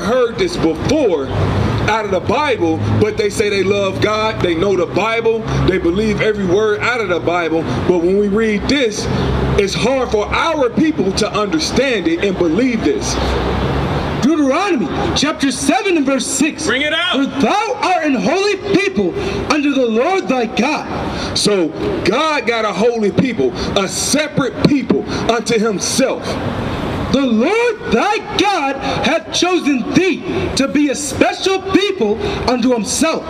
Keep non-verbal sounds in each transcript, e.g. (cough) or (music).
heard this before out of the Bible, but they say they love God, they know the Bible, they believe every word out of the Bible. But when we read this, it's hard for our people to understand it and believe this. Deuteronomy chapter 7 and verse 6. Bring it out. For thou art an holy people under the Lord thy God. So God got a holy people, a separate people unto himself. The Lord thy God hath chosen thee to be a special people unto himself.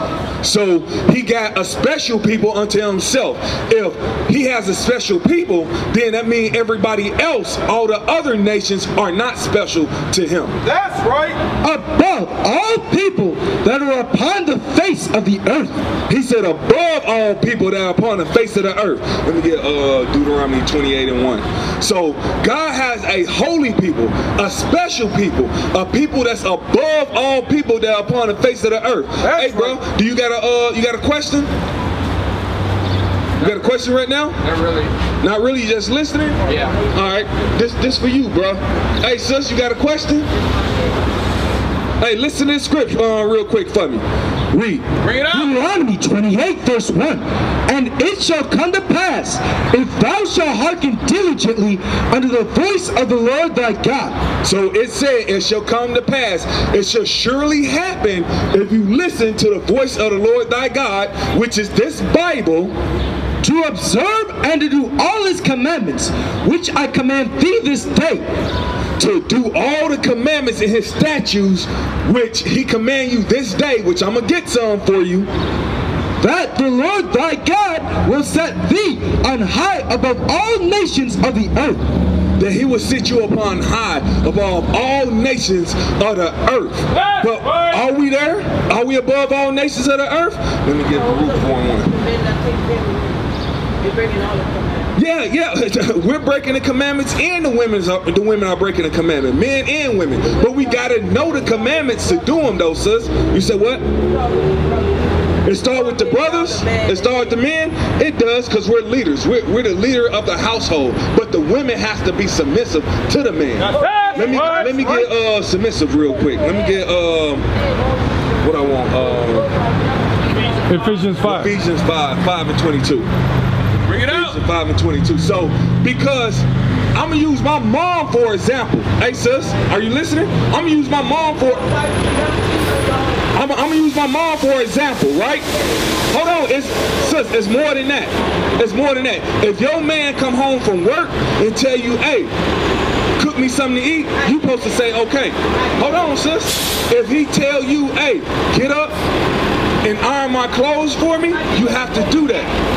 So he got a special people unto himself. If he has a special people, then that means everybody else, all the other nations, are not special to him. That's right. Above all people that are upon the face of the earth. He said, above all people that are upon the face of the earth. Let me get uh, Deuteronomy 28 and 1. So God has a holy people, a special people, a people that's above all people that are upon the face of the earth. That's hey, bro, do you got a uh, you got a question? You got a question right now? Not really. Not really, you just listening? Yeah. All right, this this for you, bro. Hey, sis, you got a question? Hey, listen to this script uh, real quick for me. Read. Bring it out. Deuteronomy 28 verse 1. And it shall come to pass, if thou shalt hearken diligently unto the voice of the Lord thy God, So it said, it shall come to pass. It shall surely happen if you listen to the voice of the Lord thy God, which is this Bible, to observe and to do all his commandments, which I command thee this day, to do all the commandments and his statutes, which he command you this day, which I'm gonna get some for you. that the Lord thy God will set thee on high above all nations of the earth. That he will sit you upon high above all nations of the earth. But are we there? Are we above all nations of the earth? Let me get Baruch 4 and yeah, yeah. (laughs) We're breaking the commandments, and the women's are, the women are breaking the commandment, men and women. But we gotta know the commandments to do them, though, sis. You said what? It start with the brothers. It start with the men. It does because we're leaders. We're, we're, the leader of the household. But the women has to be submissive to the men. Let me let me get uh, submissive real quick. Let me get um, what I want. Uh, Ephesians five. Ephesians five, five and twenty-two. 2005 and 22. So because I'm gonna use my mom for example. Hey sis, are you listening? I'm gonna use my mom for. I'm, I'm gonna use my mom for example, right? Hold on, it's sis, it's more than that. It's more than that. If your man come home from work and tell you, hey, cook me something to eat, you supposed to say okay. Hold on, sis. If he tell you, hey, get up and iron my clothes for me, you have to do that.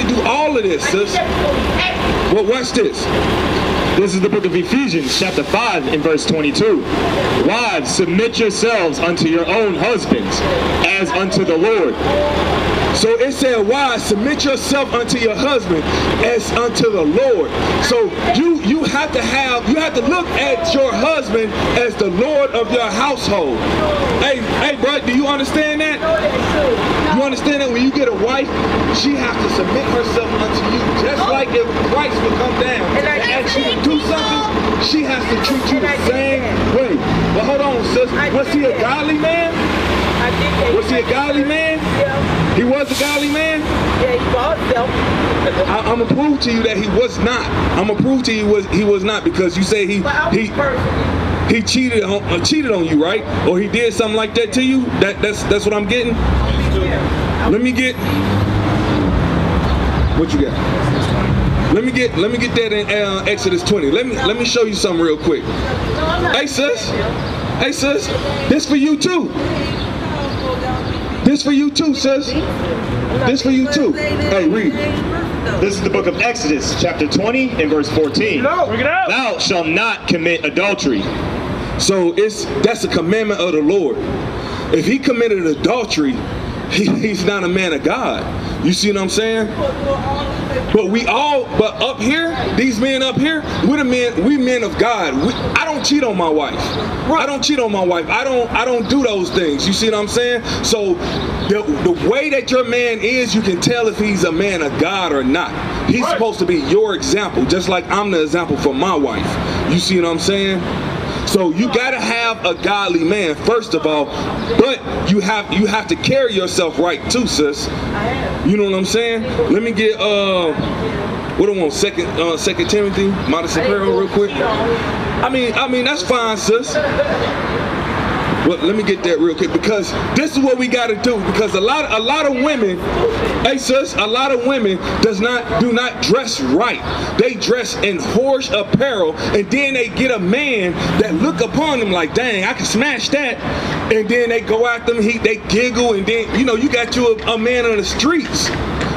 To do all of this, sis. Well, watch this. This is the book of Ephesians, chapter 5, in verse 22. Wives, submit yourselves unto your own husbands, as unto the Lord. So it said, wives, submit yourself unto your husband as unto the Lord. So you you have to have you have to look at your husband as the Lord of your household. Hey, hey, bro, do you understand that? You understand that when you get a wife, she has to submit herself unto you. Just like if Christ would come down and ask you to do something, she has to treat you the same way. But hold on, sis. Was he a godly man? Was he a godly man? He was a godly man? yeah, he bought himself. I, I'm gonna prove to you that he was not. I'm gonna prove to you he was he was not because you say he But I was he he cheated on uh, cheated on you, right? Or he did something like that to you. That that's that's what I'm getting. Let me get what you got. Let me get let me get that in uh, Exodus 20. Let me let me show you something real quick. Hey sis, hey sis, this for you too. This for you too, sis. This for you too. Hey, read. This is the book of Exodus, chapter 20, and verse 14. Bring it out. Thou shalt not commit adultery. So it's that's a commandment of the Lord. If he committed adultery, (laughs) he, he's not a man of God. You see what I'm saying? But we all, but up here, these men up here, we're the men, we men of God. We, I don't cheat on my wife. I don't cheat on my wife. I don't, I don't do those things. You see what I'm saying? So the, the way that your man is, you can tell if he's a man of God or not. He's supposed to be your example, just like I'm the example for my wife. You see what I'm saying? So you gotta have a godly man first of all, but you have you have to carry yourself right too, sis. You know what I'm saying? Let me get uh what do I want? Second uh second Timothy, modest apparel real quick. I mean I mean that's fine, sis. Well, let me get that real quick because this is what we got to do. Because a lot, a lot of women, hey sis, a lot of women does not do not dress right. They dress in horse apparel, and then they get a man that look upon them like, dang, I can smash that. And then they go out them, he they giggle, and then you know you got you a, a man on the streets.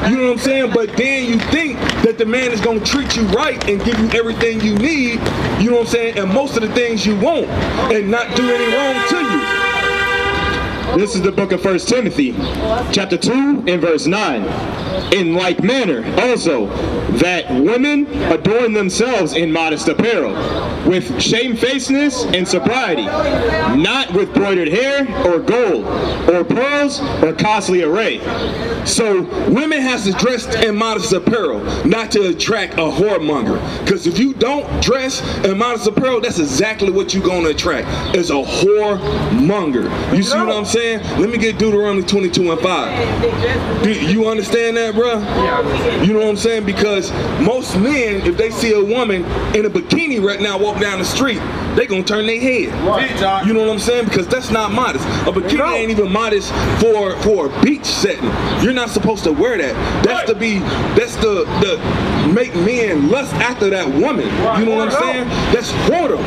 You know what I'm saying? But then you think that the man is gonna treat you right and give you everything you need, you know what I'm saying, and most of the things you want, and not do any wrong to you. This is the book of First Timothy, chapter 2 and verse 9. In like manner, also, that women adorn themselves in modest apparel, with shamefacedness and sobriety, not with broidered hair or gold, or pearls, or costly array. So women has to dress in modest apparel, not to attract a whoremonger. Because if you don't dress in modest apparel, that's exactly what you're gonna attract. Is a whoremonger. You see what I'm saying? Let me get Deuteronomy 22 and 5. Do you understand that, bruh? You know what I'm saying? Because most men, if they see a woman in a bikini right now walk down the street, they gonna turn their head. Right, You know what I'm saying? Because that's not modest. A bikini ain't even modest for for a beach setting. You're not supposed to wear that. That's to be. That's the the make men lust after that woman. You know what I'm saying? That's whoredom.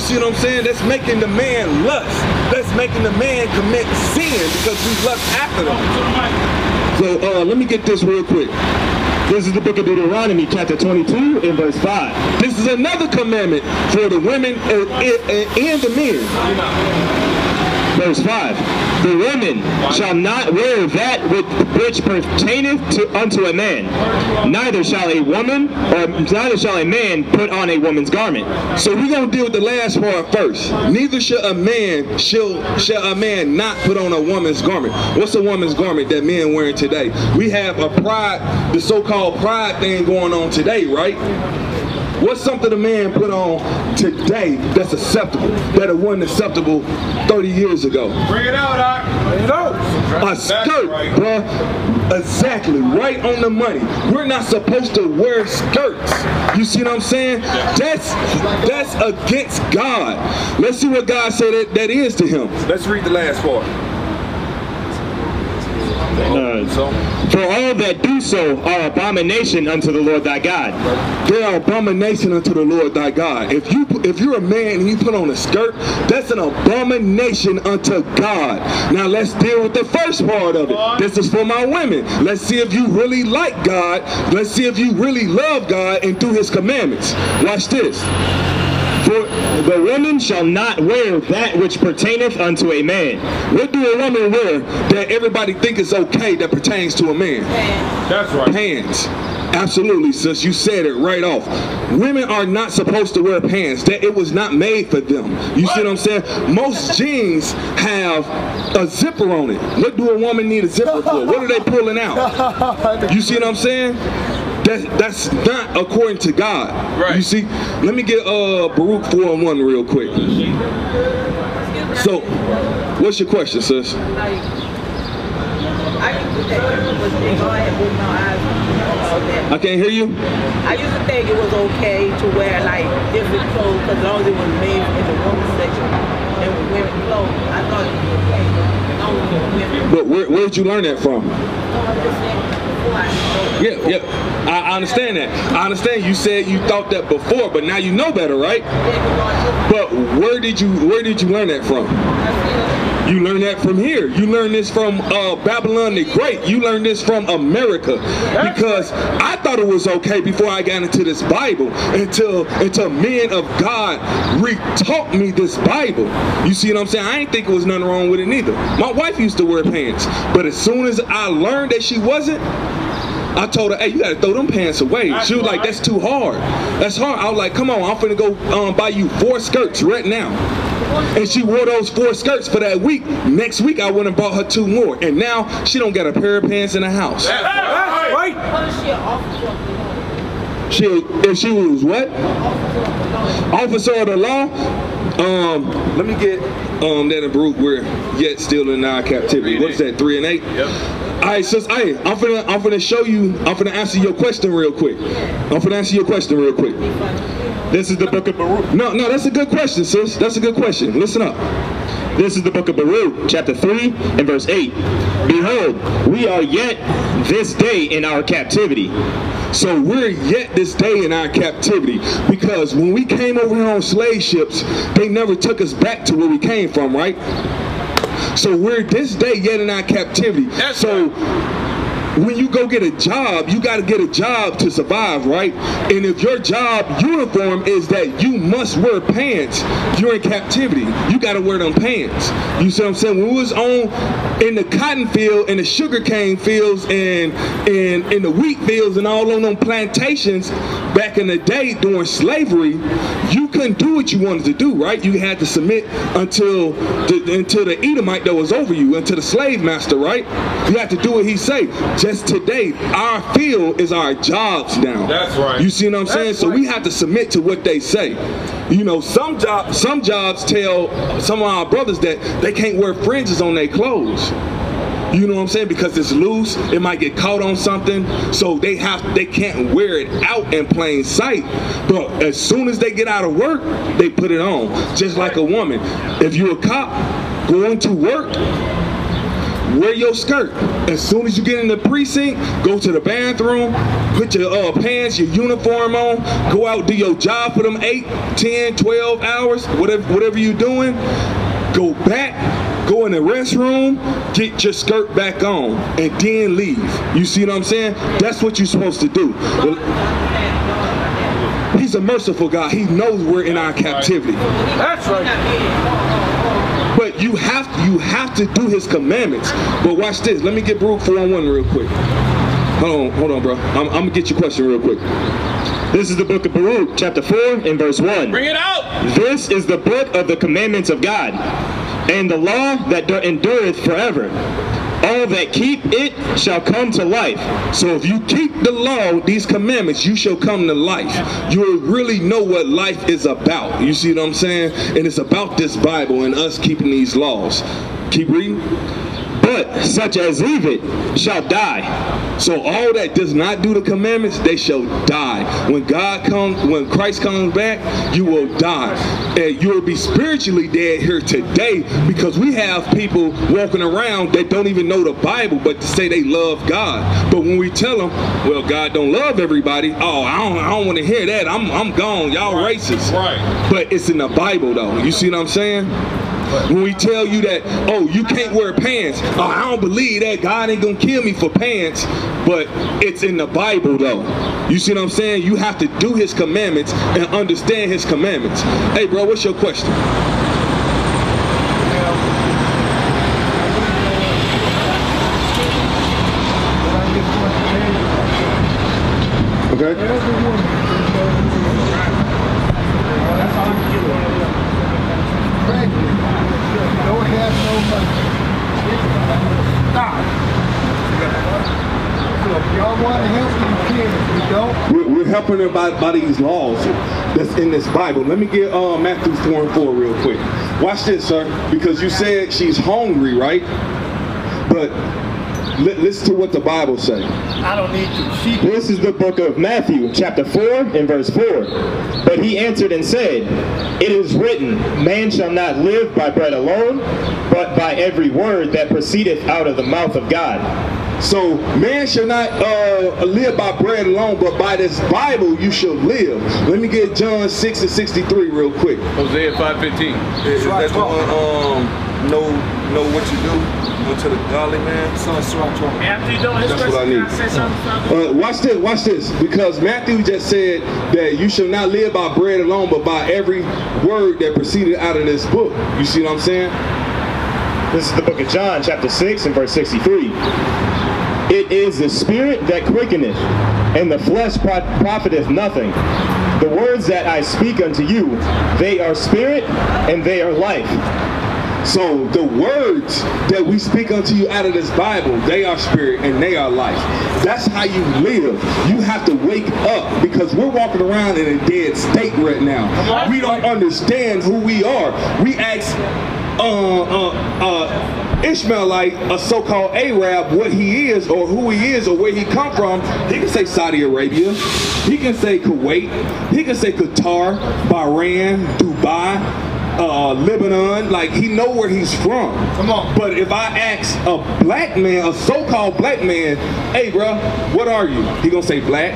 You see what I'm saying? That's making the man lust. That's making the man commit sin because we lust after them. So uh, let me get this real quick. This is the book of Deuteronomy, chapter 22 and verse 5. This is another commandment for the women and, and, and the men. Verse 5. The women shall not wear that which pertaineth to unto a man, neither shall a woman, or neither shall a man put on a woman's garment. So we're gonna deal with the last part first. Neither shall a man shall shall a man not put on a woman's garment. What's a woman's garment that men wearing today? We have a pride, the so-called pride thing going on today, right? What's something a man put on today that's acceptable, that it wasn't acceptable 30 years ago? Bring it out, Doc. Bring it out. A skirt, right. bruh. Exactly, right on the money. We're not supposed to wear skirts. You see what I'm saying? That's that's against God. Let's see what God said that, that is to him. Let's read the last part. Uh, So For all that do so are abomination unto the Lord thy God. they are abomination unto the Lord thy God. If you if you're a man and you put on a skirt, that's an abomination unto God. Now let's deal with the first part of it. This is for my women. Let's see if you really like God. Let's see if you really love God and do his commandments. Watch this. For the woman shall not wear that which pertaineth unto a man. What do a woman wear that everybody think is okay that pertains to a man? That's right. Pants. Absolutely, sis. You said it right off. Women are not supposed to wear pants. That it was not made for them. You see what I'm saying? Most jeans have a zipper on it. What do a woman need a zipper for? What are they pulling out? You see what I'm saying? That, that's not according to God. Right. You see? Let me get uh Baruch 4 and 1 real quick. So, what's your question, sis? I used to think it was they go ahead with my eyes all that. I can't hear you. I used to think it was okay to wear like different clothes as long as it was made in the women's section and with women's clothes. I thought it was okay. As long as it was women. But where, where did you learn that from? Yeah, yeah. I, I understand that. I understand you said you thought that before, but now you know better, right? But where did you where did you learn that from? You learn that from here. You learn this from uh, Babylon the Great. You learn this from America because I thought it was okay before I got into this Bible until until men of God re-taught me this Bible. You see what I'm saying? I ain't think it was nothing wrong with it neither. My wife used to wear pants, but as soon as I learned that she wasn't, I told her, hey, you gotta throw them pants away. She was like, that's too hard. That's hard. I was like, come on, I'm finna go um, buy you four skirts right now. And she wore those four skirts for that week. Next week, I went and bought her two more. And now she don't got a pair of pants in the house. That's right. What is she an officer of the law? She, if she was what? Officer of the law? Um, let me get um that in Baruch. We're yet still in our captivity. What is that? Three and eight. Yep. All right, sis. Hey, I'm finna I'm finna show you. I'm finna answer your question real quick. I'm finna answer your question real quick. This is the book of Baruch. No, no, that's a good question, sis. That's a good question. Listen up. This is the book of Baruch, chapter 3 and verse 8. Behold, we are yet this day in our captivity. So we're yet this day in our captivity because when we came over here on slave ships, they never took us back to where we came from, right? So we're this day yet in our captivity. That's so when you go get a job, you got to get a job to survive, right? And if your job uniform is that you must wear pants, you're in captivity. You got to wear them pants. You see what I'm saying? When we was on in the cotton field and the sugar cane fields and and in the wheat fields and all on them plantations back in the day during slavery, you couldn't do what you wanted to do, right? You had to submit until the, until the Edomite that was over you, until the slave master, right? You had to do what he say. Today, our field is our jobs now. That's right. You see what I'm saying? That's So we have to submit to what they say. You know, some job, some jobs tell some of our brothers that they can't wear fringes on their clothes. You know what I'm saying? Because it's loose, it might get caught on something, so they have they can't wear it out in plain sight. But as soon as they get out of work, they put it on. Just like a woman. If you're a cop going to work, wear your skirt. As soon as you get in the precinct, go to the bathroom, put your uh, pants, your uniform on, go out, do your job for them 8, 10, 12 hours, whatever, whatever you're doing. Go back, go in the restroom, get your skirt back on, and then leave. You see what I'm saying? That's what you're supposed to do. Well, he's a merciful God. He knows we're in our captivity. That's right. But you have you have to do his commandments. But watch this. Let me get Baruch 4 on 1 real quick. Hold on, hold on, bro. I'm, I'm gonna get your question real quick. This is the book of Baruch, chapter 4 and verse 1. Bring it out. This is the book of the commandments of God, and the law that endureth forever. All that keep it shall come to life. So if you keep the law, these commandments, you shall come to life. You'll really know what life is about. You see what I'm saying? And it's about this Bible and us keeping these laws. Keep reading. But such as leave it shall die. So all that does not do the commandments, they shall die. When God comes, when Christ comes back, you will die. And you will be spiritually dead here today because we have people walking around that don't even know the Bible, but to say they love God. But when we tell them, well, God don't love everybody, oh, I don't, I don't want to hear that. I'm, I'm gone. Y'all racist. Right. But it's in the Bible though. You see what I'm saying? When we tell you that, oh, you can't wear pants, oh, I don't believe that. God ain't gonna kill me for pants, but it's in the Bible though. You see what I'm saying? You have to do his commandments and understand his commandments. Hey, bro, what's your question? Okay. Don't have no money. Stop. So if y'all want to help, you can. If you don't, We're, we're helping her by, by these laws that's in this Bible. Let me get uh, Matthew 4 and 4 real quick. Watch this, sir, because you said she's hungry, right? But li- listen to what the Bible says. I don't need to. She This is the book of Matthew, chapter 4 and verse 4. But he answered and said, It is written, Man shall not live by bread alone, but by every word that proceedeth out of the mouth of God. So man shall not uh, live by bread alone, but by this Bible you shall live. Let me get John 6 and 63 real quick. Hosea 5:15. Is that the one, um, know, know what you do? Go to the godly man? After you doing his That's what I question, can need. I say something? Father? Uh, watch this, watch this, because Matthew just said that you shall not live by bread alone, but by every word that proceeded out of this book. You see what I'm saying? This is the book of John, chapter 6 and verse 63. It is the spirit that quickeneth, and the flesh pro- profiteth nothing. The words that I speak unto you, they are spirit and they are life. So the words that we speak unto you out of this Bible, they are spirit and they are life. That's how you live. You have to wake up because we're walking around in a dead state right now. We don't understand who we are. We ask uh, uh, uh, Ishmaelite, a so-called Arab, what he is or who he is or where he come from, he can say Saudi Arabia, he can say Kuwait, he can say Qatar, Bahrain, Dubai, uh, Lebanon, like he know where he's from. Come on. But if I ask a black man, a so-called black man, hey bro, what are you? He gonna say black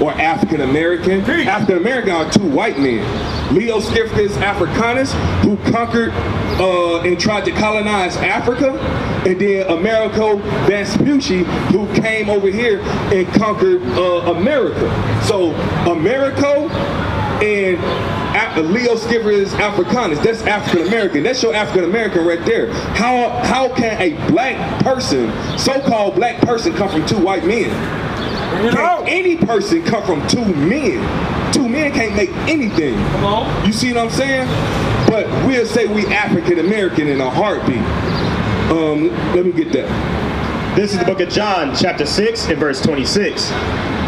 or African American. African American are two white men. Leo Stifkus Africanus, who conquered uh, and tried to colonize Africa, and then Americo Vespucci, who came over here and conquered uh, America. So Americo and Leo Skipper is Africanus. That's African American. That's your African American right there. How how can a black person, so-called black person, come from two white men? Can any person come from two men? Two men can't make anything. Come on. You see what I'm saying? But we'll say we African American in a heartbeat. Um, let me get that. This is the book of John, chapter 6, and verse 26.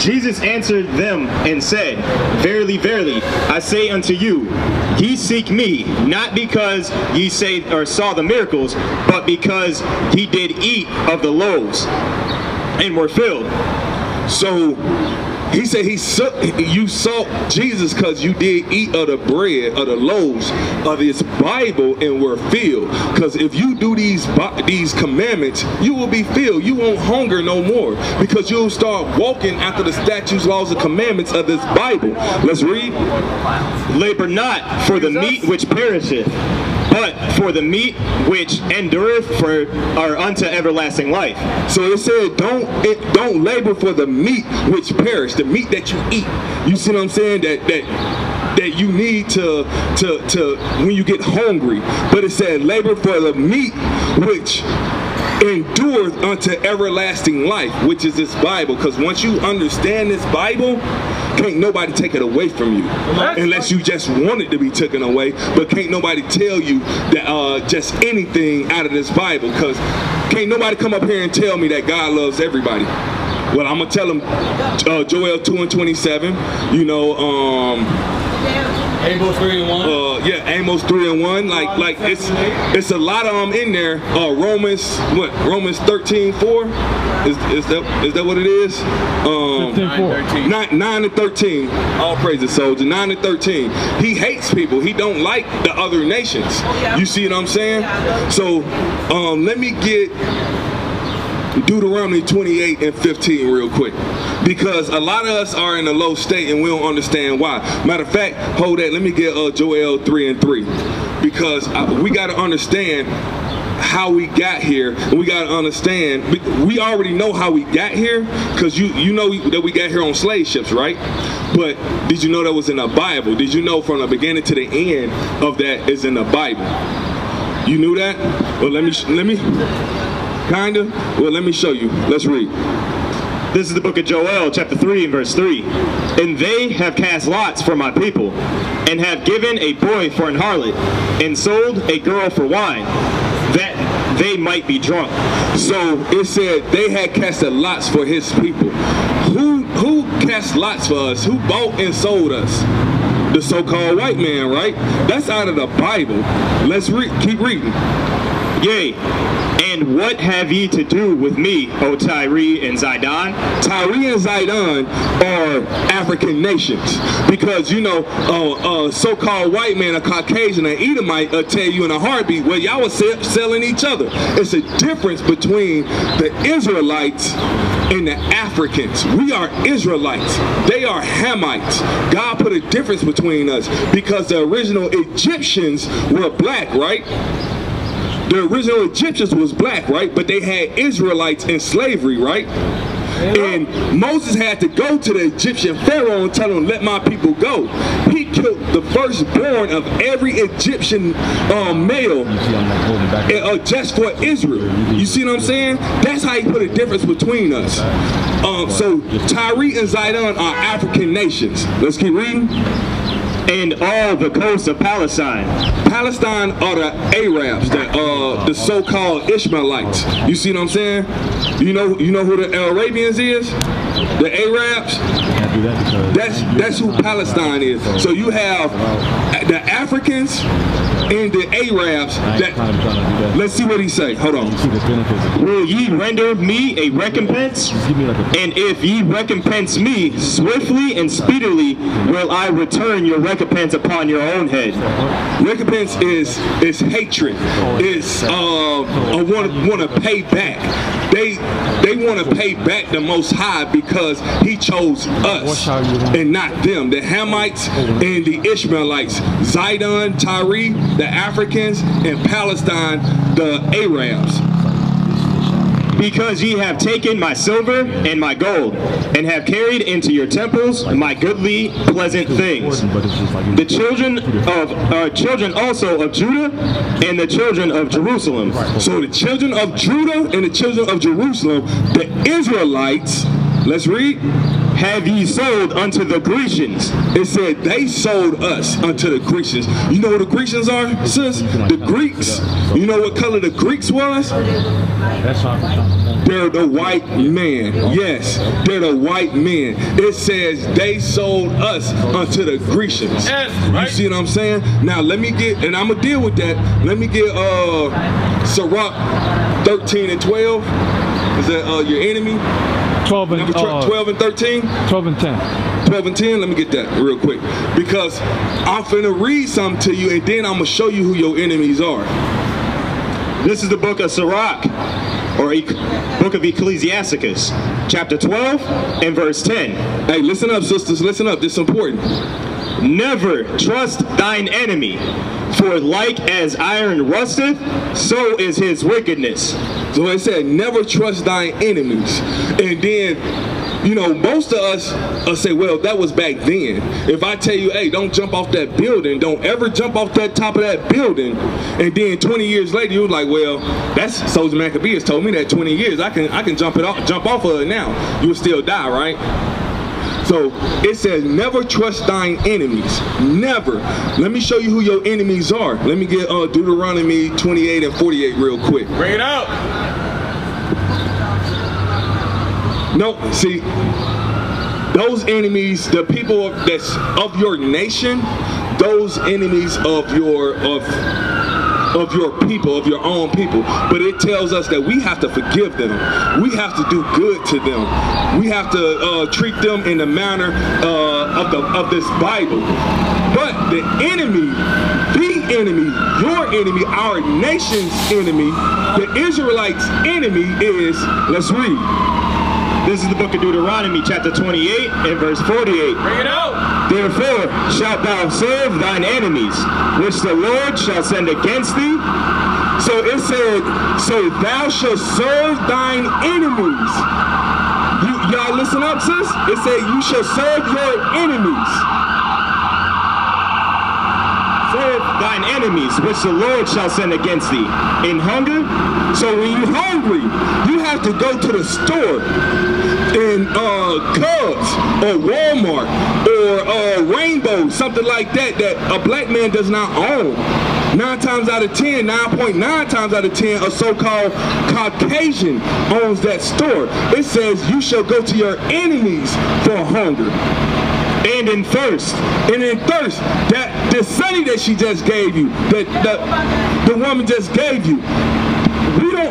Jesus answered them and said, Verily, verily, I say unto you, ye seek me, not because ye say or saw the miracles, but because he did eat of the loaves and were filled. So he said he you saw Jesus because you did eat of the bread of the loaves of this Bible and were filled. Because if you do these these commandments, you will be filled. You won't hunger no more because you'll start walking after the statutes, laws, and commandments of this Bible. Let's read. Labor not for the meat which perisheth, but for the meat which endureth for or unto everlasting life. So it said, don't it, don't labor for the meat which perish, the meat that you eat. You see what I'm saying? That that that you need to to to when you get hungry. But it said, labor for the meat which endureth unto everlasting life, which is this Bible. Because once you understand this Bible, can't nobody take it away from you, unless you just want it to be taken away. But can't nobody tell you that uh, just anything out of this Bible. Because can't nobody come up here and tell me that God loves everybody. Well, I'm gonna tell them uh, Joel 2 and 27. You know, um, Amos 3 and 1. uh, yeah, Amos three and one. Like, like it's it's a lot of them in there. Uh, Romans what? Romans 13, 4? Is, is that is that what it is? Um, 13. Nine, 9 and 13. All praises, soldier. 9 and 13. He hates people. He don't like the other nations. You see what I'm saying? So um, let me get Deuteronomy 28 and 15 real quick. Because a lot of us are in a low state and we don't understand why. Matter of fact, hold that. Let me get uh, Joel 3 and 3. Because uh, we got to understand how we got here and we got to understand we- we already know how we got here because you you know that we got here on slave ships right but did you know that was in the bible did you know from the beginning to the end of that is in the bible you knew that well let me let me kinda well let me show you let's read This is the book of Joel, chapter 3, and verse 3. And they have cast lots for my people, and have given a boy for an harlot, and sold a girl for wine, that they might be drunk. So it said they had casted lots for his people. Who who cast lots for us? Who bought and sold us? The so-called white man, right? That's out of the Bible. Let's read. Keep reading. Yea, and what have ye to do with me, O Tyre and Zidon? Tyre and Zidon are African nations because you know uh, uh, so-called white man, a Caucasian, an Edomite, will tell you in a heartbeat, well, y'all was se- selling each other. It's a difference between the Israelites and the Africans. We are Israelites. They are Hamites. God put a difference between us because the original Egyptians were black, right? The original Egyptians was black, right? But they had Israelites in slavery, right? And Moses had to go to the Egyptian Pharaoh and tell him, let my people go. He killed the firstborn of every Egyptian um, male uh, just for Israel. You see what I'm saying? That's how he put a difference between us. Um, so Tyre and Zidon are African nations. Let's keep reading. And all the coast of Palestine. Palestine are the Arabs, the uh, the so-called Ishmaelites. You see what I'm saying? You know, you know who the Arabians is? The Arabs. That's that's who Palestine is. So you have the Africans and the Arabs. That let's see what he say. Hold on. Will ye render me a recompense? And if ye recompense me swiftly and speedily, will I return your recompense upon your own head. Recompense is is hatred. Is uh, a want want to pay back. They they want to pay back the Most High because He chose us and not them. The Hamites and the Ishmaelites, Zidon, Tyre, the Africans, and Palestine, the Arabs. Because ye have taken my silver and my gold, and have carried into your temples my goodly, pleasant things. The children of uh, children also of Judah and the children of Jerusalem. So the children of Judah and the children of Jerusalem, the Israelites, let's read. Have ye sold unto the Grecians? It said they sold us unto the Grecians. You know what the Grecians are, sis? The Greeks. You know what color the Greeks was? They're the white man. Yes, they're the white men. It says they sold us unto the Grecians. You see what I'm saying? Now let me get, and I'm gonna deal with that. Let me get uh Sirach 13 and 12. Is that uh your enemy? 12 and, uh, 12 and 13? 12 and 10. 12 and 10 let me get that real quick because i'm finna read something to you and then i'm gonna show you who your enemies are This is the book of Sirach, or e- book of Ecclesiasticus, chapter 12 and verse 10. hey listen up sisters listen up this is important Never trust thine enemy, for like as iron rusteth, so is his wickedness. So it said never trust thine enemies and then you know, most of us uh, say, well, that was back then. If I tell you, hey, don't jump off that building, don't ever jump off that top of that building, and then 20 years later, you're like, well, that's Soldier Maccabeus told me that 20 years, I can I can jump it off, jump off of it now. You will still die, right? So it says, never trust thine enemies. Never. Let me show you who your enemies are. Let me get uh, Deuteronomy 28 and 48 real quick. Bring it out. No, see, those enemies, the people that's of your nation, those enemies of your of of your people, of your own people. But it tells us that we have to forgive them. We have to do good to them. We have to uh, treat them in the manner uh, of the of this Bible. But the enemy, the enemy, your enemy, our nation's enemy, the Israelites' enemy is. Let's read. This is the book of Deuteronomy, chapter 28 and verse 48. Bring it out. Therefore shalt thou serve thine enemies, which the Lord shall send against thee. So it said, so thou shalt serve thine enemies. You, y'all listen up, sis? It said, you shall serve your enemies. Serve thine enemies, which the Lord shall send against thee. In hunger, So when you're hungry, you have to go to the store in uh, Cubs or Walmart or uh, Rainbow, something like that, that a black man does not own. Nine times out of ten, 9.9 times out of 10, a so-called Caucasian owns that store. It says you shall go to your enemies for hunger. and in thirst. And in thirst, that the Sunny that she just gave you, that the, the woman just gave you,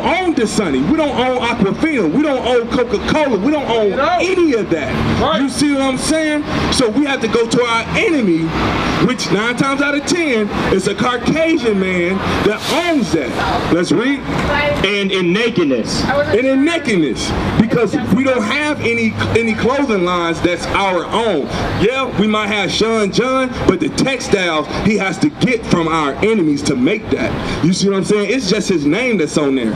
we don't Sunny. We don't own Aquafina. We don't own Coca-Cola. We don't own any of that. Right. You see what I'm saying? So we have to go to our enemy, which nine times out of ten is a Caucasian man that owns that. Let's read. and in nakedness. And in nakedness, because we don't have any any clothing lines that's our own. Yeah, we might have Sean John, but the textiles he has to get from our enemies to make that. You see what I'm saying? It's just his name that's on there.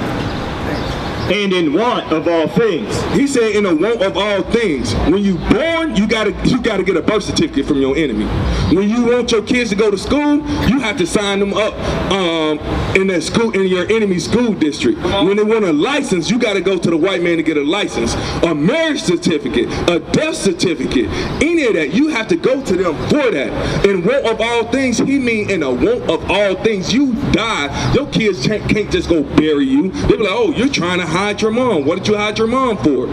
And in want of all things. He said, in a want of all things. When you born, you gotta you gotta get a birth certificate from your enemy. When you want your kids to go to school, you have to sign them up um, in that school in your enemy's school district. When they want a license, you gotta go to the white man to get a license, a marriage certificate, a death certificate, any of that. You have to go to them for that. In want of all things, he mean in a want of all things. You die, your kids can't, just go bury you. They be like, oh, you're trying to hide your mom. What did you hide your mom for?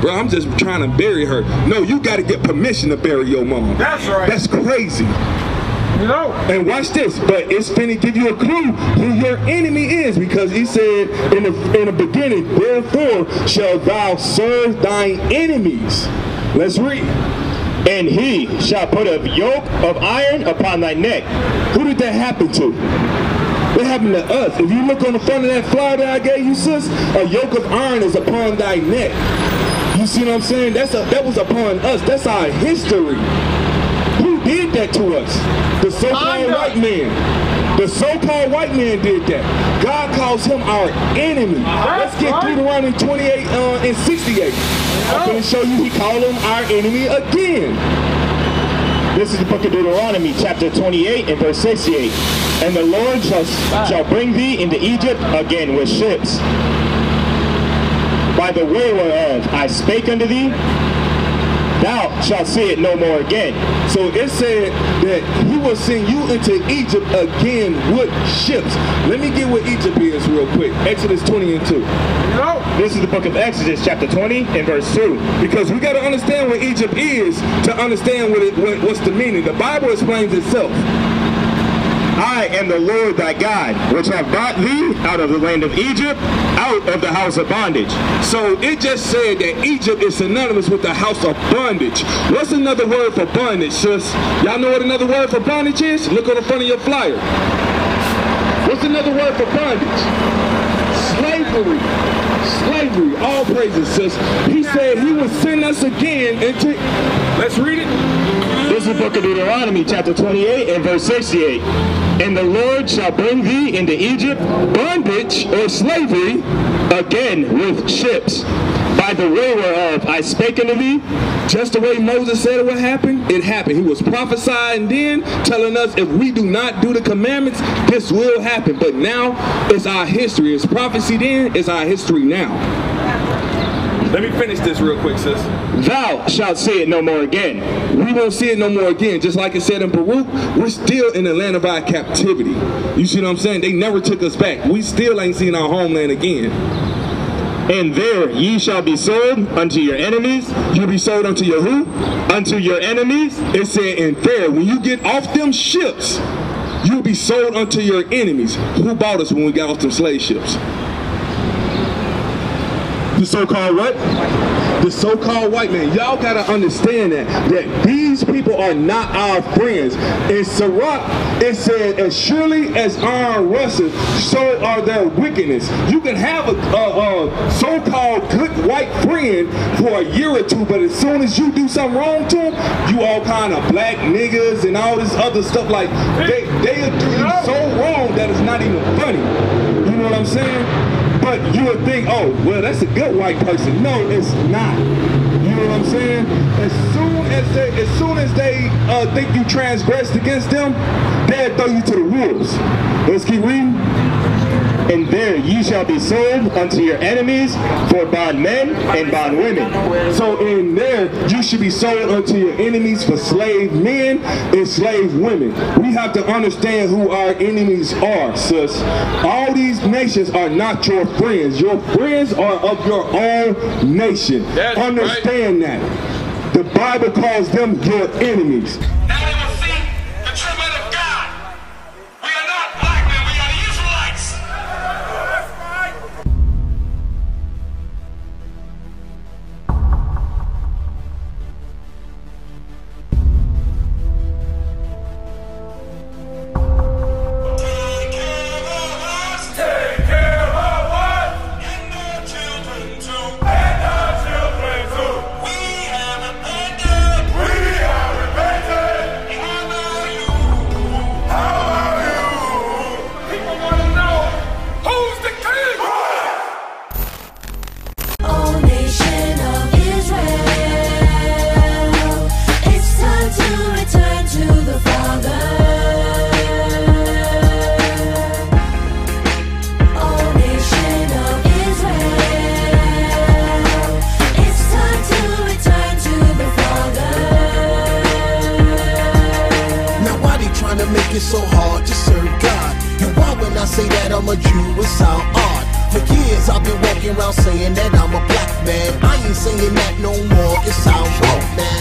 Bro, I'm just trying to bury her. No, you got to get permission to bury your mom. That's right. That's crazy. You know, And watch this, but it's finna give you a clue who your enemy is because he said in the in the beginning, therefore shall thou serve thine enemies. Let's read. And he shall put a yoke of iron upon thy neck. Who did that happen to? What happened to us? If you look on the front of that flyer that I gave you, sis, a yoke of iron is upon thy neck. You see what I'm saying? That's a, that was upon us. That's our history. Who did that to us? The so-called white man. The so-called white man did that. God calls him our enemy. Let's get. Deuteronomy 28 uh, and 68. I'm going to show you he called him our enemy again. This is the book of Deuteronomy, chapter 28 and verse 68. And the Lord shall, shall bring thee into Egypt again with ships. By the way whereof I spake unto thee, thou shalt see it no more again. So it said that he will send you into Egypt again with ships. Let me get what Egypt is real quick. Exodus 20 and 2. you know, This is the book of Exodus, chapter 20 and verse 2. Because we got to understand what Egypt is to understand what it, what, what's the meaning. The Bible explains itself. I am the Lord thy God, which have brought thee out of the land of Egypt, out of the house of bondage. So it just said that Egypt is synonymous with the house of bondage. What's another word for bondage, sis? Y'all know what another word for bondage is? Look on the front of your flyer. What's another word for bondage? Slavery. Slavery. All praises, sis. He said he would send us again into. Let's read it. The book of Deuteronomy, chapter 28 and verse 68. And the Lord shall bring thee into Egypt bondage or slavery again with ships. By the way whereof I spake unto thee, Just the way Moses said it would happen, it happened. He was prophesying then, telling us if we do not do the commandments, this will happen. But now it's our history. It's prophecy then, it's our history now. Let me finish this real quick, sis. thou shalt see it no more again. We won't see it no more again. Just like it said in Baruch, we're still in the land of our captivity. You see what I'm saying? They never took us back. We still ain't seen our homeland again. And there ye shall be sold unto your enemies, You'll be sold unto your who? unto your enemies, It said, and there, when you get off them ships, you'll be sold unto your enemies. Who bought us when we got off them slave ships? The so-called what? The so-called white man. Y'all gotta understand that that these people are not our friends. In Sirach, it said, as surely as iron rusteth, so are their wickedness. You can have a, a, a so-called good white friend for a year or two, but as soon as you do something wrong to them, you all kind of black niggas and all this other stuff. Like they they do so wrong that it's not even funny. You know what I'm saying? But you would think, oh, well, that's a good white person. No, it's not. You know what I'm saying? As soon as they, as soon as they uh, think you transgressed against them, they'll throw you to the wolves. Let's keep reading. And there ye shall be sold unto your enemies for bondmen and bondwomen. So in there, you should be sold unto your enemies for slave men and slave women. We have to understand who our enemies are, sis. All these nations are not your friends. Your friends are of your own nation. That's right. understand that. The Bible calls them your enemies.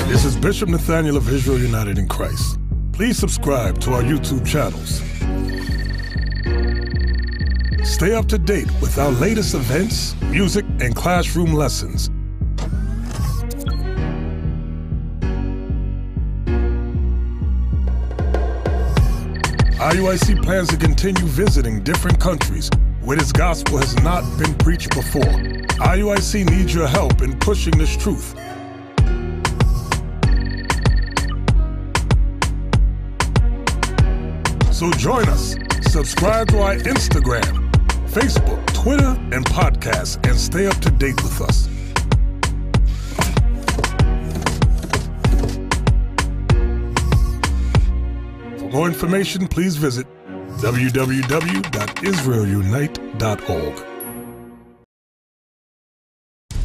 This is Bishop Nathaniel of Israel United in Christ. Please subscribe to our YouTube channels. Stay up to date with our latest events, music, and classroom lessons. IUIC plans to continue visiting different countries where this gospel has not been preached before. IUIC needs your help in pushing this truth. So join us. Subscribe to our Instagram, Facebook, Twitter, and podcast and stay up to date with us. For more information, please visit www.israelunite.org.